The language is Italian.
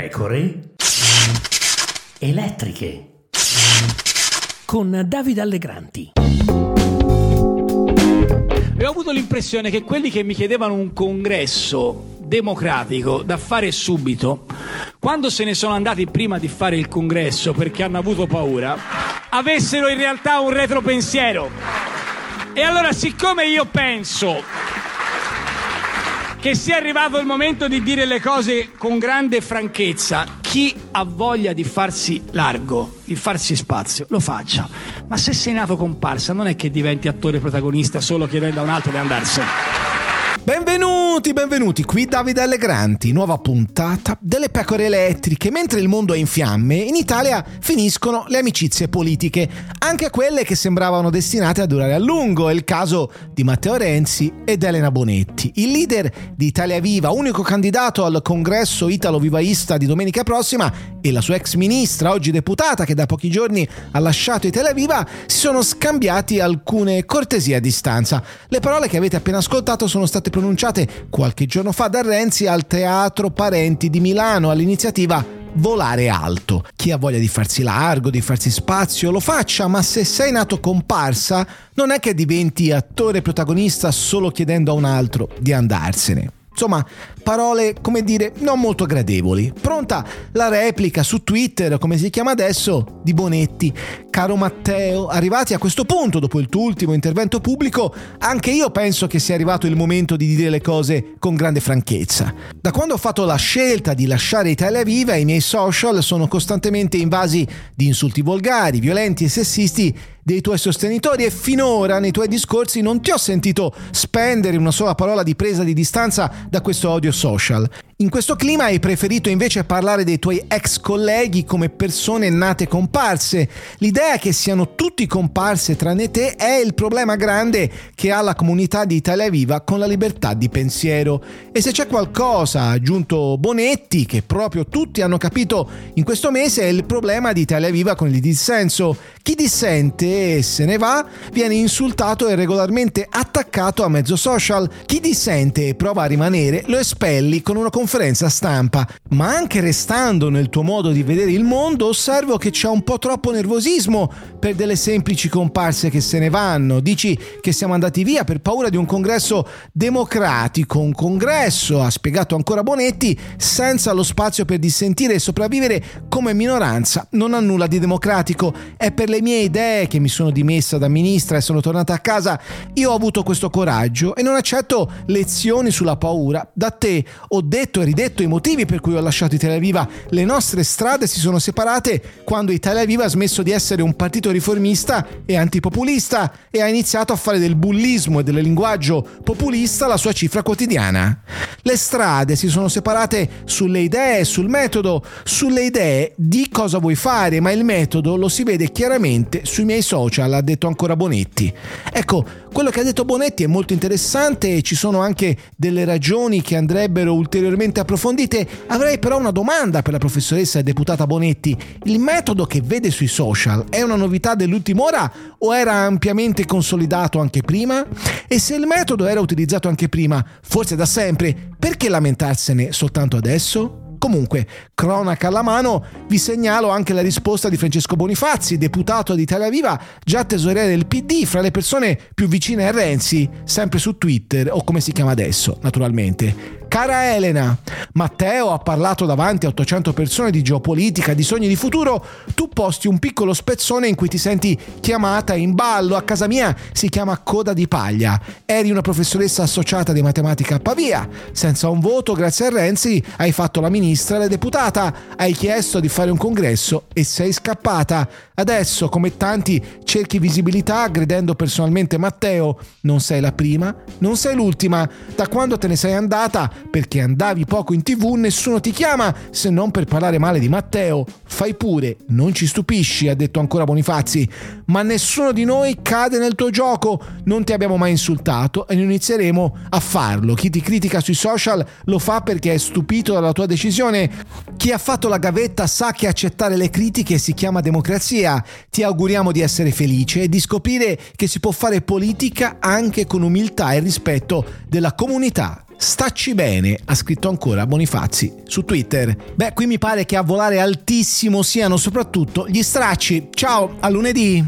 pecore elettriche con Davide Allegranti. E ho avuto l'impressione che quelli che mi chiedevano un congresso democratico da fare subito, quando se ne sono andati prima di fare il congresso perché hanno avuto paura, avessero in realtà un retropensiero. E allora, siccome io penso che sia arrivato il momento di dire le cose con grande franchezza. Chi ha voglia di farsi largo, di farsi spazio, lo faccia. Ma se sei nato comparsa, non è che diventi attore protagonista solo chiedendo a un altro di andarsene. Benvenuti, benvenuti, qui Davide Allegranti, nuova puntata delle pecore elettriche. Mentre il mondo è in fiamme, in Italia finiscono le amicizie politiche, anche quelle che sembravano destinate a durare a lungo. È il caso di Matteo Renzi ed Elena Bonetti. Il leader di Italia Viva, unico candidato al congresso italo-vivaista di domenica prossima, e la sua ex ministra, oggi deputata, che da pochi giorni ha lasciato Italia Viva, si sono scambiati alcune cortesie a distanza. Le parole che avete appena ascoltato sono state pronunciate qualche giorno fa da Renzi al Teatro Parenti di Milano all'iniziativa volare alto. Chi ha voglia di farsi largo, di farsi spazio, lo faccia, ma se sei nato comparsa, non è che diventi attore protagonista solo chiedendo a un altro di andarsene. Insomma, parole, come dire, non molto gradevoli. Pronta la replica su Twitter, come si chiama adesso, di Bonetti. Caro Matteo, arrivati a questo punto, dopo il tuo ultimo intervento pubblico, anche io penso che sia arrivato il momento di dire le cose con grande franchezza. Da quando ho fatto la scelta di lasciare Italia Viva, i miei social sono costantemente invasi di insulti volgari, violenti e sessisti dei tuoi sostenitori e finora nei tuoi discorsi non ti ho sentito spendere una sola parola di presa di distanza da questo odio social. In questo clima hai preferito invece parlare dei tuoi ex colleghi come persone nate comparse. L'idea che siano tutti comparse tranne te è il problema grande che ha la comunità di Italia Viva con la libertà di pensiero. E se c'è qualcosa, ha aggiunto Bonetti, che proprio tutti hanno capito in questo mese, è il problema di Italia Viva con il dissenso. Chi dissente e se ne va viene insultato e regolarmente attaccato a mezzo social. Chi dissente e prova a rimanere lo espelli con una conferenza conferenza stampa, ma anche restando nel tuo modo di vedere il mondo, osservo che c'è un po' troppo nervosismo per delle semplici comparse che se ne vanno. Dici che siamo andati via per paura di un congresso democratico, un congresso, ha spiegato ancora Bonetti, senza lo spazio per dissentire e sopravvivere come minoranza. Non ha nulla di democratico, è per le mie idee che mi sono dimessa da ministra e sono tornata a casa. Io ho avuto questo coraggio e non accetto lezioni sulla paura. Da te ho detto e ridetto i motivi per cui ho lasciato Italia Viva. Le nostre strade si sono separate quando Italia Viva ha smesso di essere un partito riformista e antipopulista e ha iniziato a fare del bullismo e del linguaggio populista la sua cifra quotidiana. Le strade si sono separate sulle idee, sul metodo, sulle idee di cosa vuoi fare, ma il metodo lo si vede chiaramente sui miei social, ha detto ancora Bonetti. Ecco, quello che ha detto Bonetti è molto interessante e ci sono anche delle ragioni che andrebbero ulteriormente approfondite. Avrei però una domanda per la professoressa e deputata Bonetti. Il metodo che vede sui social è una novità dell'ultima ora o era ampiamente consolidato anche prima? E se il metodo era utilizzato anche prima, forse da sempre, perché lamentarsene soltanto adesso? Comunque, cronaca alla mano, vi segnalo anche la risposta di Francesco Bonifazzi, deputato di Italia Viva, già tesoriere del PD, fra le persone più vicine a Renzi, sempre su Twitter o come si chiama adesso, naturalmente. Cara Elena, Matteo ha parlato davanti a 800 persone di geopolitica, di sogni di futuro, tu posti un piccolo spezzone in cui ti senti chiamata in ballo, a casa mia si chiama Coda di Paglia, eri una professoressa associata di matematica a Pavia, senza un voto grazie a Renzi hai fatto la ministra e la deputata, hai chiesto di fare un congresso e sei scappata. Adesso, come tanti, cerchi visibilità aggredendo personalmente Matteo, non sei la prima, non sei l'ultima, da quando te ne sei andata perché andavi poco in tv, nessuno ti chiama se non per parlare male di Matteo. Fai pure, non ci stupisci, ha detto ancora Bonifazzi, ma nessuno di noi cade nel tuo gioco, non ti abbiamo mai insultato e non inizieremo a farlo. Chi ti critica sui social lo fa perché è stupito dalla tua decisione. Chi ha fatto la gavetta sa che accettare le critiche si chiama democrazia. Ti auguriamo di essere felice e di scoprire che si può fare politica anche con umiltà e rispetto della comunità Stacci bene, ha scritto ancora Bonifazzi su Twitter. Beh, qui mi pare che a volare altissimo siano soprattutto gli stracci. Ciao, a lunedì!